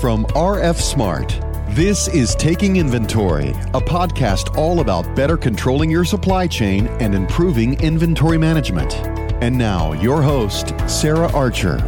from RF Smart. This is Taking Inventory, a podcast all about better controlling your supply chain and improving inventory management. And now, your host, Sarah Archer.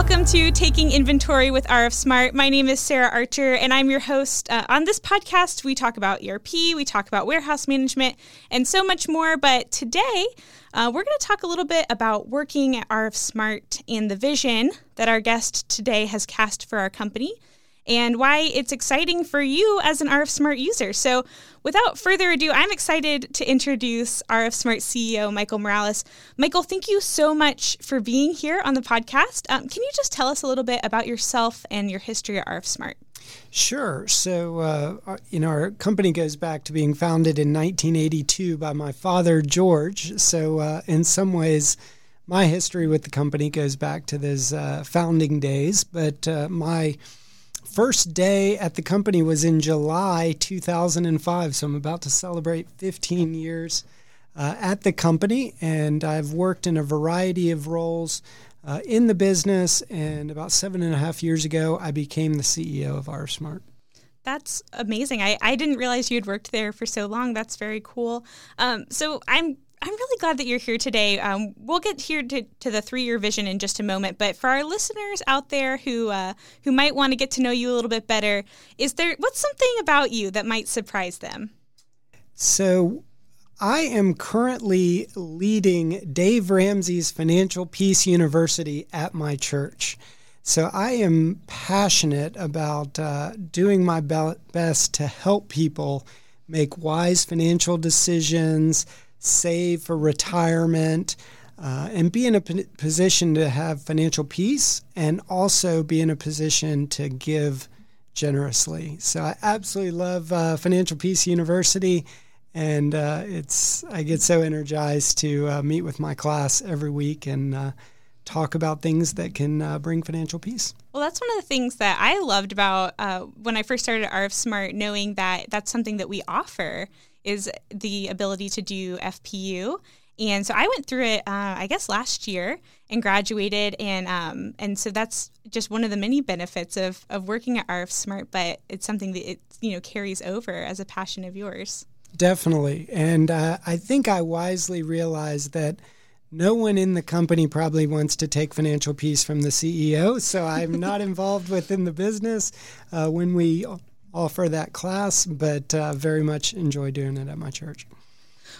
Welcome to Taking Inventory with RF Smart. My name is Sarah Archer, and I'm your host. Uh, on this podcast, we talk about ERP, we talk about warehouse management, and so much more. But today, uh, we're going to talk a little bit about working at RF Smart and the vision that our guest today has cast for our company and why it's exciting for you as an RF Smart user. So, without further ado, I'm excited to introduce RF Smart CEO Michael Morales. Michael, thank you so much for being here on the podcast. Um, can you just tell us a little bit about yourself and your history at RF Smart? Sure. So, uh, you know, our company goes back to being founded in 1982 by my father, George. So, uh, in some ways, my history with the company goes back to those uh, founding days. But uh, my first day at the company was in July 2005. So I'm about to celebrate 15 years uh, at the company, and I've worked in a variety of roles uh, in the business. And about seven and a half years ago, I became the CEO of RF Smart. That's amazing. I, I didn't realize you had worked there for so long. That's very cool. Um, so I'm I'm really glad that you're here today. Um, we'll get here to, to the three year vision in just a moment, but for our listeners out there who uh, who might want to get to know you a little bit better, is there what's something about you that might surprise them? So, I am currently leading Dave Ramsey's Financial Peace University at my church. So I am passionate about uh, doing my best to help people make wise financial decisions save for retirement, uh, and be in a p- position to have financial peace and also be in a position to give generously. So I absolutely love uh, Financial Peace University. And uh, it's I get so energized to uh, meet with my class every week and uh, talk about things that can uh, bring financial peace. Well, that's one of the things that I loved about when I first started RF Smart, knowing that that's something that we offer is the ability to do FPU. And so I went through it, uh, I guess, last year and graduated, and um, and so that's just one of the many benefits of of working at RF Smart. But it's something that it you know carries over as a passion of yours. Definitely, and uh, I think I wisely realized that no one in the company probably wants to take financial peace from the CEO. So I'm not involved within the business. Uh, when we offer that class, but uh, very much enjoy doing it at my church.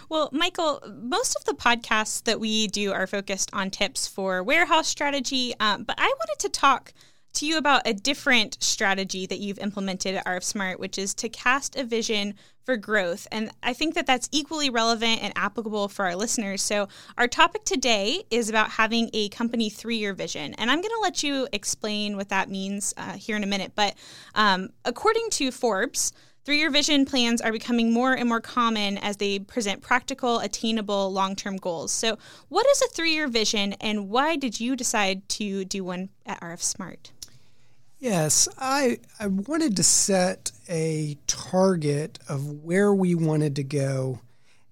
Well, Michael, most of the podcasts that we do are focused on tips for warehouse strategy, um, but I wanted to talk to you about a different strategy that you've implemented at RF Smart, which is to cast a vision for growth. And I think that that's equally relevant and applicable for our listeners. So, our topic today is about having a company three year vision. And I'm going to let you explain what that means uh, here in a minute. But um, according to Forbes, Three year vision plans are becoming more and more common as they present practical, attainable long term goals. So, what is a three year vision and why did you decide to do one at RF Smart? Yes, I, I wanted to set a target of where we wanted to go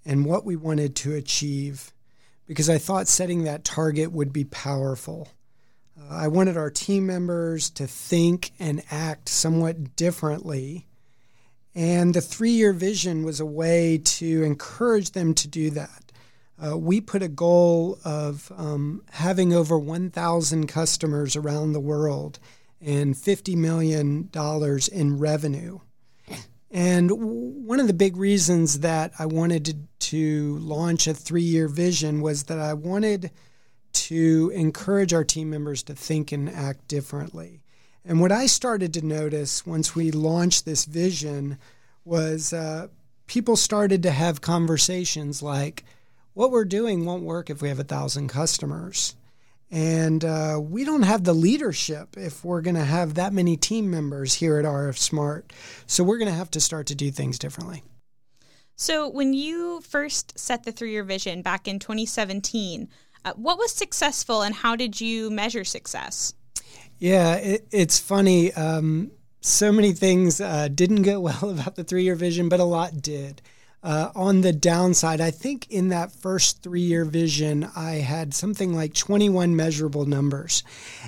and what we wanted to achieve because I thought setting that target would be powerful. Uh, I wanted our team members to think and act somewhat differently. And the three year vision was a way to encourage them to do that. Uh, we put a goal of um, having over 1,000 customers around the world and $50 million in revenue. And one of the big reasons that I wanted to, to launch a three year vision was that I wanted to encourage our team members to think and act differently. And what I started to notice once we launched this vision was uh, people started to have conversations like, what we're doing won't work if we have a thousand customers. And uh, we don't have the leadership if we're going to have that many team members here at RF Smart. So we're going to have to start to do things differently. So, when you first set the three year vision back in 2017, uh, what was successful and how did you measure success? Yeah, it, it's funny. Um, so many things uh, didn't go well about the three year vision, but a lot did. Uh, on the downside, I think in that first three year vision, I had something like 21 measurable numbers.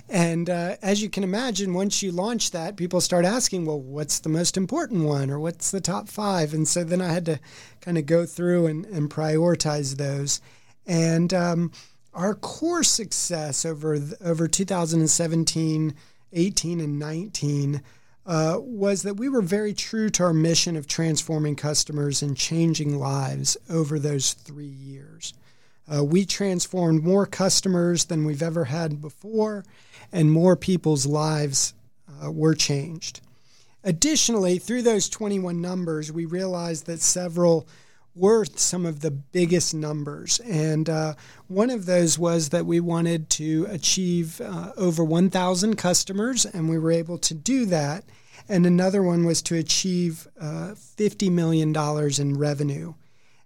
And uh, as you can imagine, once you launch that, people start asking, well, what's the most important one or what's the top five? And so then I had to kind of go through and, and prioritize those. And um, our core success over, over 2017, 18, and 19 uh, was that we were very true to our mission of transforming customers and changing lives over those three years. Uh, we transformed more customers than we've ever had before, and more people's lives uh, were changed. Additionally, through those 21 numbers, we realized that several were some of the biggest numbers. And uh, one of those was that we wanted to achieve uh, over 1,000 customers, and we were able to do that and another one was to achieve uh, $50 million in revenue.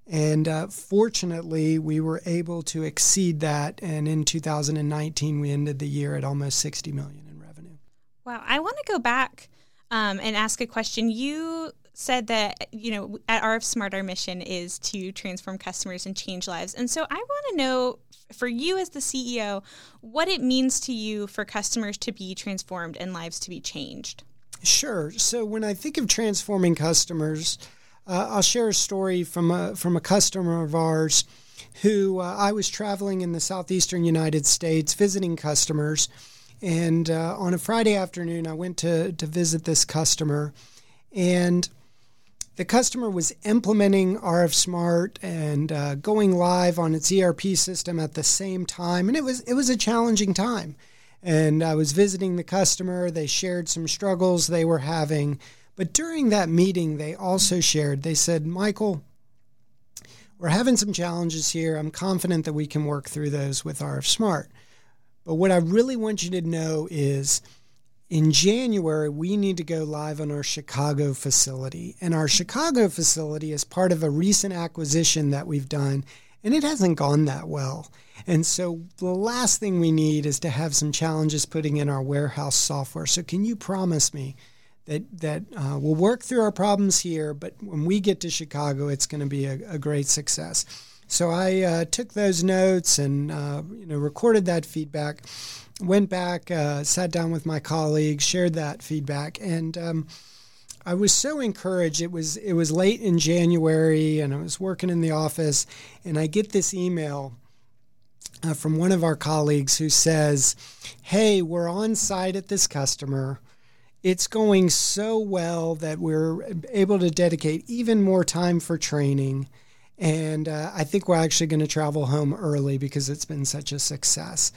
And uh, fortunately, we were able to exceed that. And in 2019, we ended the year at almost 60 million in revenue. Wow. I want to go back um, and ask a question. You said that, you know, at RF Smart, our mission is to transform customers and change lives. And so I want to know for you as the CEO, what it means to you for customers to be transformed and lives to be changed. Sure. So when I think of transforming customers, uh, I'll share a story from a from a customer of ours who uh, I was traveling in the southeastern United States visiting customers, and uh, on a Friday afternoon I went to to visit this customer, and the customer was implementing RF Smart and uh, going live on its ERP system at the same time, and it was it was a challenging time and I was visiting the customer. They shared some struggles they were having. But during that meeting, they also shared, they said, Michael, we're having some challenges here. I'm confident that we can work through those with RF Smart. But what I really want you to know is in January, we need to go live on our Chicago facility. And our Chicago facility is part of a recent acquisition that we've done, and it hasn't gone that well. And so the last thing we need is to have some challenges putting in our warehouse software. So can you promise me that that uh, we'll work through our problems here, but when we get to Chicago, it's going to be a, a, great success. So I uh, took those notes and uh, you know recorded that feedback. Went back, uh, sat down with my colleagues, shared that feedback, and. Um, I was so encouraged. It was it was late in January, and I was working in the office, and I get this email uh, from one of our colleagues who says, Hey, we're on site at this customer. It's going so well that we're able to dedicate even more time for training. And uh, I think we're actually going to travel home early because it's been such a success.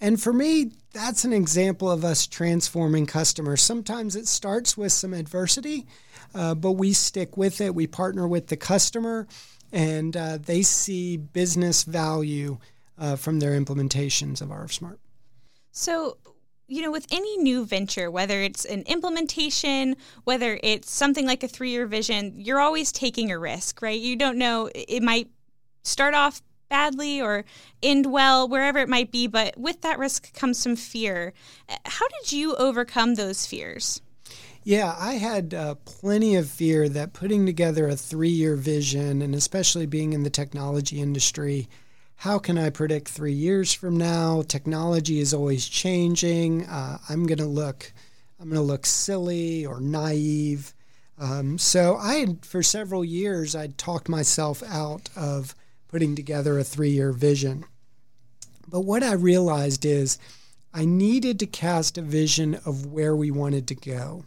And for me, that's an example of us transforming customers. Sometimes it starts with some adversity, uh, but we stick with it. We partner with the customer, and uh, they see business value uh, from their implementations of RF Smart. So, you know, with any new venture, whether it's an implementation, whether it's something like a three year vision, you're always taking a risk, right? You don't know, it might start off badly or end well, wherever it might be, but with that risk comes some fear. How did you overcome those fears? Yeah, I had uh, plenty of fear that putting together a three year vision, and especially being in the technology industry, how can I predict three years from now? Technology is always changing. Uh, I'm going to look, I'm going to look silly or naive. Um, so I had, for several years, I'd talked myself out of putting together a three-year vision. But what I realized is I needed to cast a vision of where we wanted to go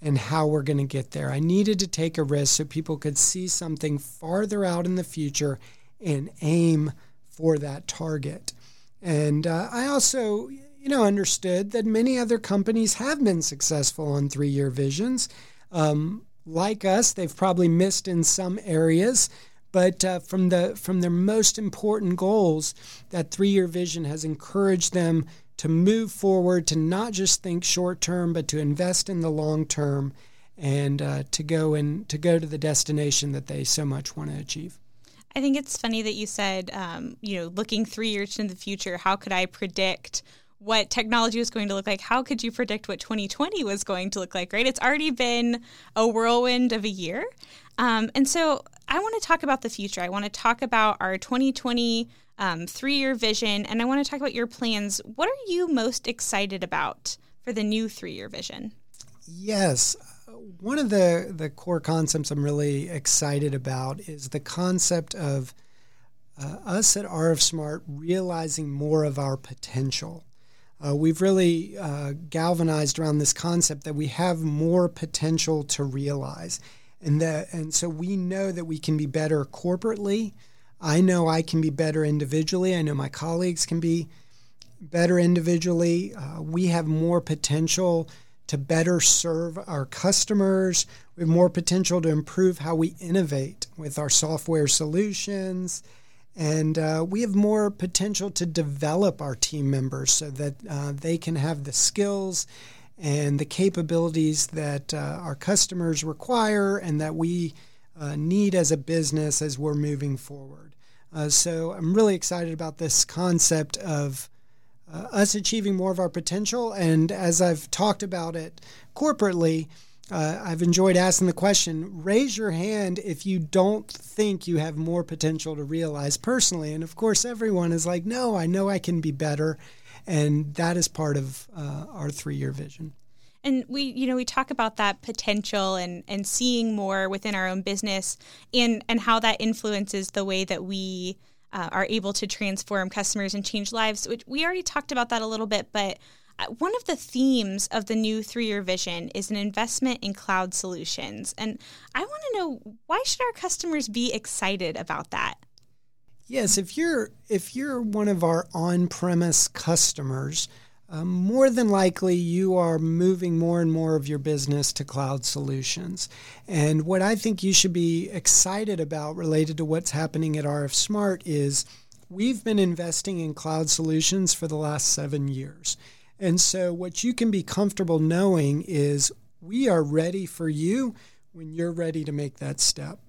and how we're going to get there. I needed to take a risk so people could see something farther out in the future and aim for that target. And uh, I also, you know, understood that many other companies have been successful on three-year visions. Um, like us, they've probably missed in some areas, but uh, from the from their most important goals, that three-year vision has encouraged them to move forward, to not just think short term, but to invest in the long term, and uh, to go and to go to the destination that they so much want to achieve. I think it's funny that you said, um, you know, looking three years into the future, how could I predict what technology was going to look like. How could you predict what 2020 was going to look like, right? It's already been a whirlwind of a year. Um, and so I want to talk about the future. I want to talk about our 2020 um, three year vision, and I want to talk about your plans. What are you most excited about for the new three year vision? Yes. One of the, the core concepts I'm really excited about is the concept of uh, us at RF Smart realizing more of our potential. Uh, we've really uh, galvanized around this concept that we have more potential to realize, and that and so we know that we can be better corporately. I know I can be better individually. I know my colleagues can be better individually. Uh, we have more potential to better serve our customers. We have more potential to improve how we innovate with our software solutions and uh, we have more potential to develop our team members so that uh, they can have the skills and the capabilities that uh, our customers require and that we uh, need as a business as we're moving forward. Uh, so I'm really excited about this concept of uh, us achieving more of our potential. And as I've talked about it corporately, uh, I've enjoyed asking the question raise your hand if you don't think you have more potential to realize personally. And of course, everyone is like, no, I know I can be better. And that is part of uh, our three year vision. And we, you know, we talk about that potential and, and seeing more within our own business and, and how that influences the way that we uh, are able to transform customers and change lives. Which we already talked about that a little bit, but one of the themes of the new three year vision is an investment in cloud solutions. And I want to know why should our customers be excited about that? Yes, if you're if you're one of our on-premise customers, um, more than likely you are moving more and more of your business to cloud solutions. And what I think you should be excited about related to what's happening at RF Smart is we've been investing in cloud solutions for the last seven years. And so, what you can be comfortable knowing is we are ready for you when you're ready to make that step.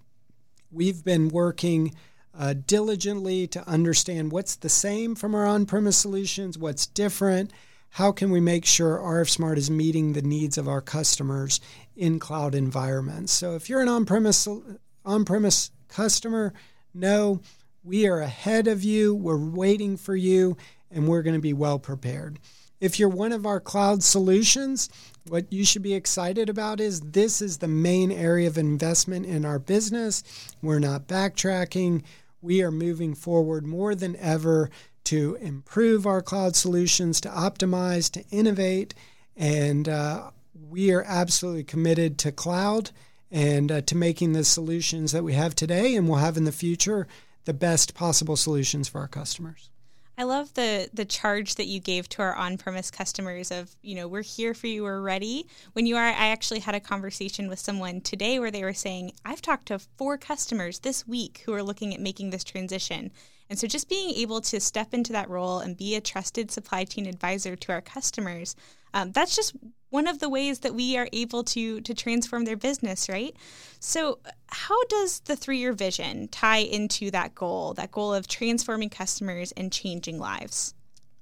We've been working uh, diligently to understand what's the same from our on premise solutions, what's different, how can we make sure RF Smart is meeting the needs of our customers in cloud environments. So, if you're an on premise on premise customer, know we are ahead of you, we're waiting for you, and we're going to be well prepared. If you're one of our cloud solutions, what you should be excited about is this is the main area of investment in our business. We're not backtracking. We are moving forward more than ever to improve our cloud solutions, to optimize, to innovate. And uh, we are absolutely committed to cloud and uh, to making the solutions that we have today and will have in the future the best possible solutions for our customers. I love the the charge that you gave to our on-premise customers of, you know, we're here for you, we're ready. When you are I actually had a conversation with someone today where they were saying, I've talked to four customers this week who are looking at making this transition. And so just being able to step into that role and be a trusted supply chain advisor to our customers um, that's just one of the ways that we are able to to transform their business right? So how does the three-year vision tie into that goal that goal of transforming customers and changing lives?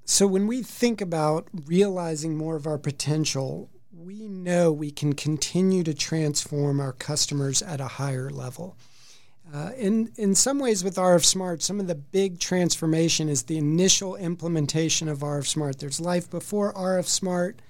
So when we think about realizing more of our potential we know we can continue to transform our customers at a higher level uh, in, in some ways, with RF Smart, some of the big transformation is the initial implementation of RF Smart. There's life before RF Smart,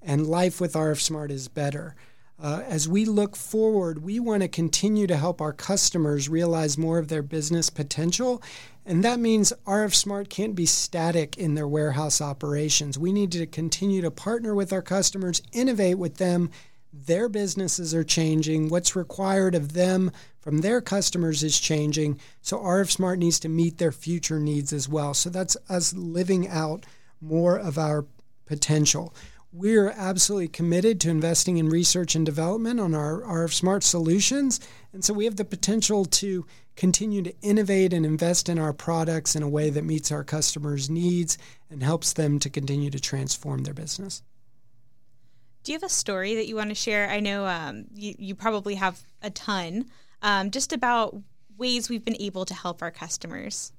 and life with RF Smart is better. Uh, as we look forward, we want to continue to help our customers realize more of their business potential. And that means RF Smart can't be static in their warehouse operations. We need to continue to partner with our customers, innovate with them, their businesses are changing. What's required of them from their customers is changing. So RF Smart needs to meet their future needs as well. So that's us living out more of our potential. We're absolutely committed to investing in research and development on our RF Smart solutions. And so we have the potential to continue to innovate and invest in our products in a way that meets our customers' needs and helps them to continue to transform their business. Do you have a story that you want to share? I know um, you, you probably have a ton, um, just about ways we've been able to help our customers.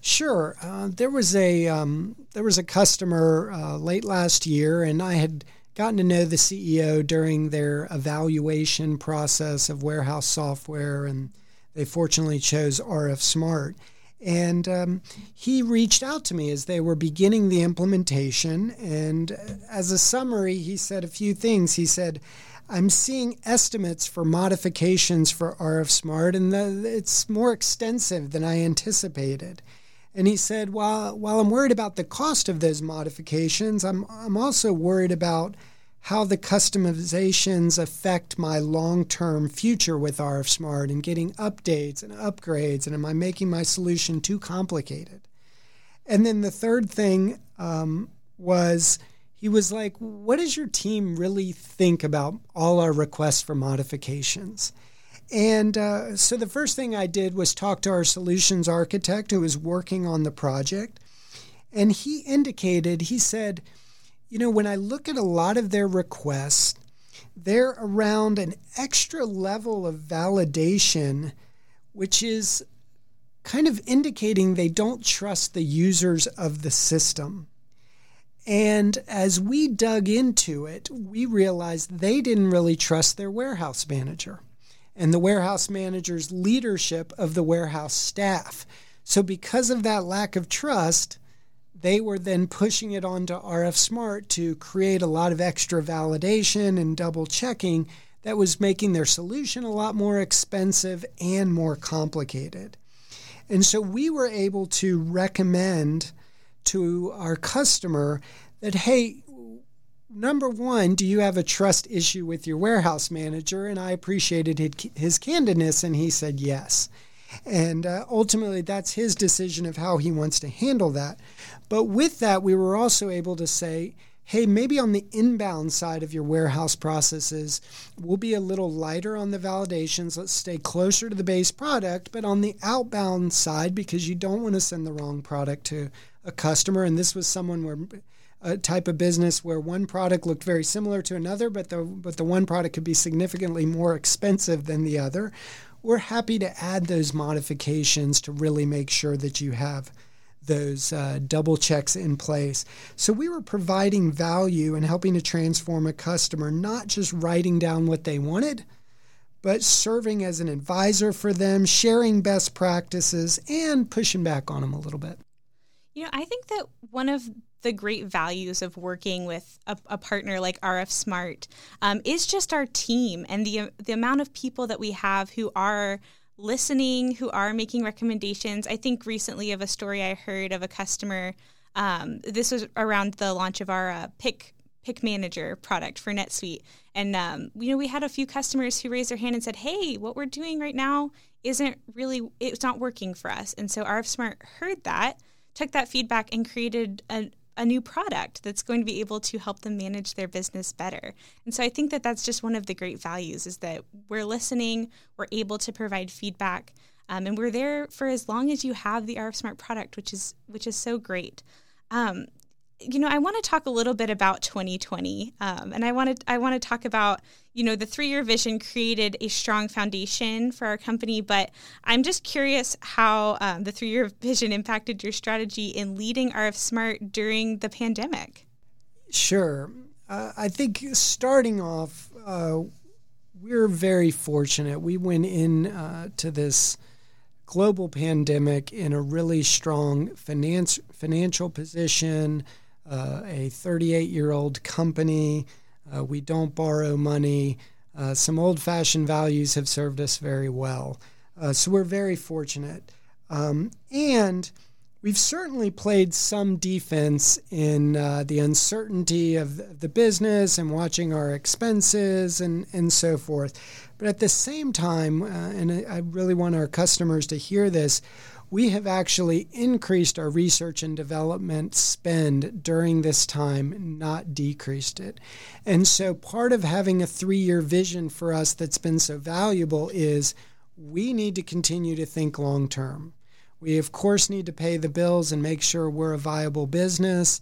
Sure. Uh, there was a um, there was a customer uh, late last year, and I had gotten to know the CEO during their evaluation process of warehouse software, and they fortunately chose RF Smart. And um, he reached out to me as they were beginning the implementation. And as a summary, he said a few things. He said, I'm seeing estimates for modifications for RF Smart, and the, it's more extensive than I anticipated. And he said, while, while I'm worried about the cost of those modifications, I'm, I'm also worried about how the customizations affect my long term future with RF Smart and getting updates and upgrades. And am I making my solution too complicated? And then the third thing um, was he was like, What does your team really think about all our requests for modifications? And uh, so the first thing I did was talk to our solutions architect who was working on the project. And he indicated, he said, you know, when I look at a lot of their requests, they're around an extra level of validation, which is kind of indicating they don't trust the users of the system. And as we dug into it, we realized they didn't really trust their warehouse manager and the warehouse manager's leadership of the warehouse staff. So, because of that lack of trust, they were then pushing it onto RF Smart to create a lot of extra validation and double checking that was making their solution a lot more expensive and more complicated. And so we were able to recommend to our customer that, hey, number one, do you have a trust issue with your warehouse manager? And I appreciated his candidness, and he said yes. And uh, ultimately, that's his decision of how he wants to handle that. But with that, we were also able to say, hey, maybe on the inbound side of your warehouse processes, we'll be a little lighter on the validations. Let's stay closer to the base product. But on the outbound side, because you don't want to send the wrong product to a customer, and this was someone where a type of business where one product looked very similar to another, but the but the one product could be significantly more expensive than the other we're happy to add those modifications to really make sure that you have those uh, double checks in place. So we were providing value and helping to transform a customer, not just writing down what they wanted, but serving as an advisor for them, sharing best practices, and pushing back on them a little bit. You know, I think that one of the great values of working with a, a partner like RF Smart um, is just our team and the the amount of people that we have who are listening, who are making recommendations. I think recently of a story I heard of a customer. Um, this was around the launch of our uh, Pick Pick Manager product for NetSuite, and um, you know we had a few customers who raised their hand and said, "Hey, what we're doing right now isn't really it's not working for us." And so RF Smart heard that took that feedback and created a, a new product that's going to be able to help them manage their business better. And so I think that that's just one of the great values is that we're listening, we're able to provide feedback, um, and we're there for as long as you have the RF Smart product, which is which is so great. Um, you know, I want to talk a little bit about 2020, um, and I want to I want to talk about you know the three year vision created a strong foundation for our company, but I'm just curious how um, the three year vision impacted your strategy in leading RF Smart during the pandemic. Sure, uh, I think starting off, uh, we're very fortunate. We went in uh, to this global pandemic in a really strong finance, financial position uh, a 38 year old company. Uh, we don't borrow money. Uh, some old fashioned values have served us very well. Uh, so we're very fortunate. Um, and we've certainly played some defense in uh, the uncertainty of the business and watching our expenses and, and so forth. But at the same time, and I really want our customers to hear this, we have actually increased our research and development spend during this time, not decreased it. And so, part of having a three year vision for us that's been so valuable is we need to continue to think long term. We, of course, need to pay the bills and make sure we're a viable business.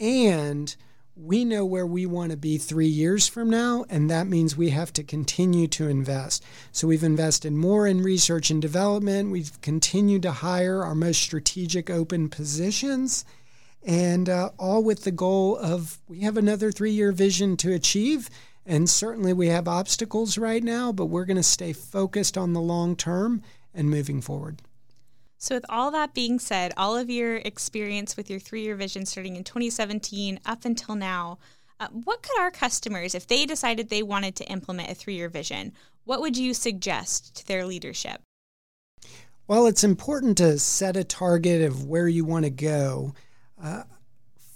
And we know where we want to be three years from now, and that means we have to continue to invest. So we've invested more in research and development. We've continued to hire our most strategic open positions, and uh, all with the goal of we have another three year vision to achieve. And certainly we have obstacles right now, but we're going to stay focused on the long term and moving forward. So, with all that being said, all of your experience with your three year vision starting in 2017 up until now, uh, what could our customers, if they decided they wanted to implement a three year vision, what would you suggest to their leadership? Well, it's important to set a target of where you want to go. Uh,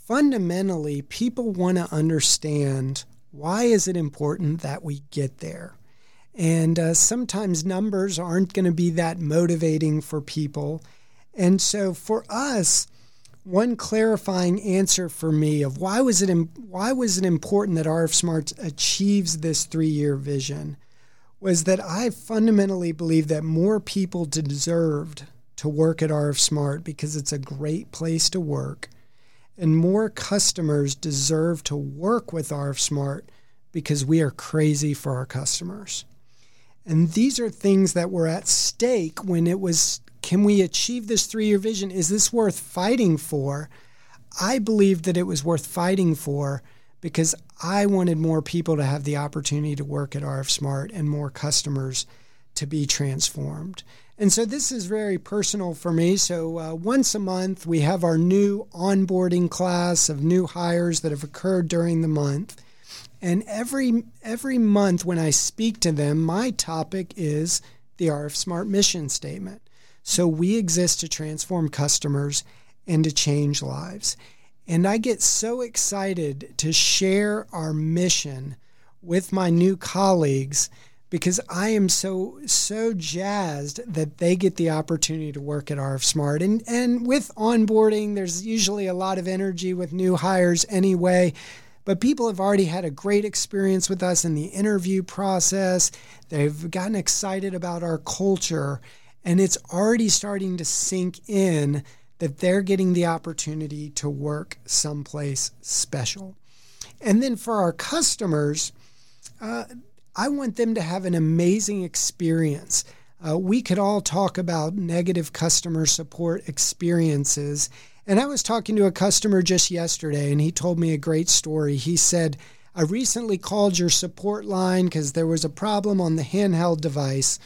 fundamentally, people want to understand why is it important that we get there. And uh, sometimes numbers aren't going to be that motivating for people. And so for us, one clarifying answer for me of why was it why was it important that RF Smart achieves this three-year vision was that I fundamentally believe that more people deserved to work at RF Smart because it's a great place to work, and more customers deserve to work with RF Smart because we are crazy for our customers. And these are things that were at stake when it was can we achieve this three year vision? Is this worth fighting for? I believed that it was worth fighting for because I wanted more people to have the opportunity to work at RF Smart and more customers to be transformed. And so this is very personal for me. So uh, once a month, we have our new onboarding class of new hires that have occurred during the month. And every every month when I speak to them, my topic is the RF Smart mission statement. So we exist to transform customers and to change lives. And I get so excited to share our mission with my new colleagues because I am so so jazzed that they get the opportunity to work at RF Smart. And and with onboarding, there's usually a lot of energy with new hires anyway. But people have already had a great experience with us in the interview process. They've gotten excited about our culture, and it's already starting to sink in that they're getting the opportunity to work someplace special. And then for our customers, uh, I want them to have an amazing experience. Uh, we could all talk about negative customer support experiences and I was talking to a customer just yesterday, and he told me a great story. He said, I recently called your support line because there was a problem on the handheld device.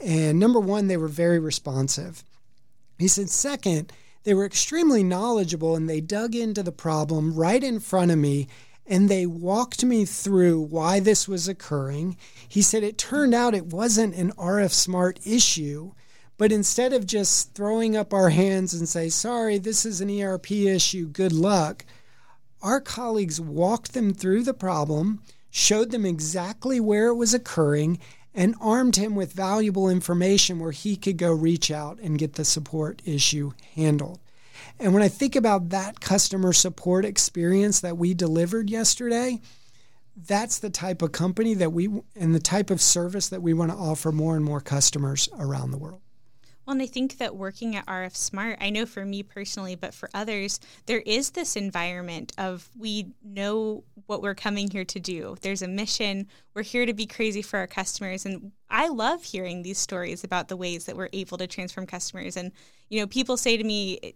And number one, they were very responsive. He said, second, they were extremely knowledgeable and they dug into the problem right in front of me and they walked me through why this was occurring. He said it turned out it wasn't an RF Smart issue. But instead of just throwing up our hands and say, sorry, this is an ERP issue, good luck, our colleagues walked them through the problem, showed them exactly where it was occurring, and armed him with valuable information where he could go reach out and get the support issue handled. And when I think about that customer support experience that we delivered yesterday, that's the type of company that we and the type of service that we want to offer more and more customers around the world. Well, and I think that working at RF Smart, I know for me personally, but for others, there is this environment of we know what we're coming here to do. There's a mission. We're here to be crazy for our customers. And I love hearing these stories about the ways that we're able to transform customers. And, you know, people say to me,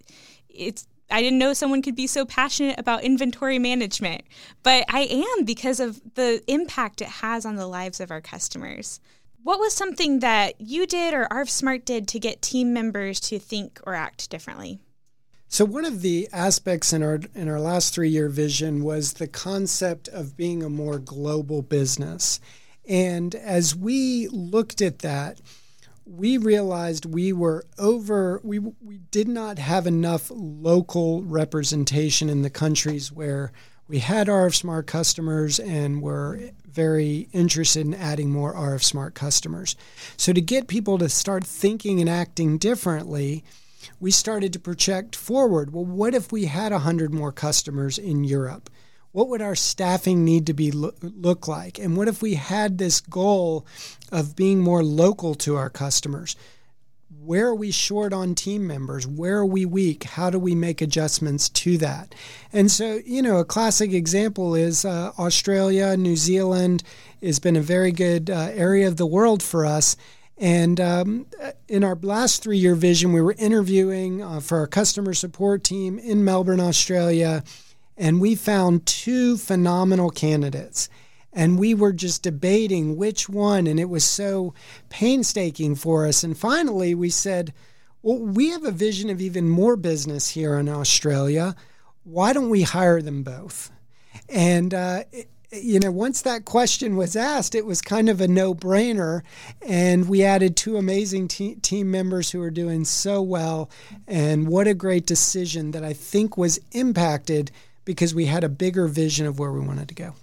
it's, I didn't know someone could be so passionate about inventory management, but I am because of the impact it has on the lives of our customers. What was something that you did or RF Smart did to get team members to think or act differently? So one of the aspects in our in our last 3-year vision was the concept of being a more global business. And as we looked at that, we realized we were over we we did not have enough local representation in the countries where we had RF Smart customers and were very interested in adding more RF Smart customers. So, to get people to start thinking and acting differently, we started to project forward. Well, what if we had 100 more customers in Europe? What would our staffing need to be look like? And what if we had this goal of being more local to our customers? Where are we short on team members? Where are we weak? How do we make adjustments to that? And so, you know, a classic example is uh, Australia, New Zealand has been a very good uh, area of the world for us. And um, in our last three year vision, we were interviewing uh, for our customer support team in Melbourne, Australia, and we found two phenomenal candidates and we were just debating which one and it was so painstaking for us and finally we said well we have a vision of even more business here in australia why don't we hire them both and uh, you know, once that question was asked, it was kind of a no brainer. And we added two amazing te- team members who are doing so well. And what a great decision that I think was impacted because we had a bigger vision of where we wanted to go.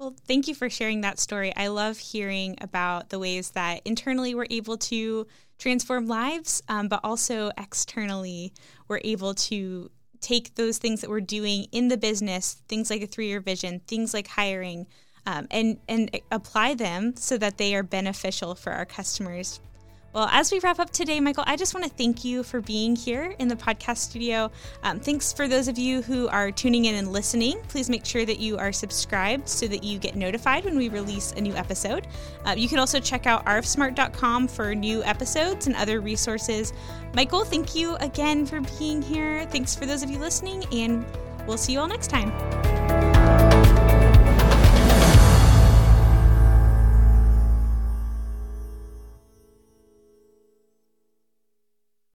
Well, thank you for sharing that story. I love hearing about the ways that internally we're able to transform lives, um, but also externally we're able to take those things that we're doing in the business, things like a three year vision, things like hiring, um, and, and apply them so that they are beneficial for our customers well, as we wrap up today, Michael, I just want to thank you for being here in the podcast studio. Um, thanks for those of you who are tuning in and listening. Please make sure that you are subscribed so that you get notified when we release a new episode. Uh, you can also check out rfsmart.com for new episodes and other resources. Michael, thank you again for being here. Thanks for those of you listening, and we'll see you all next time.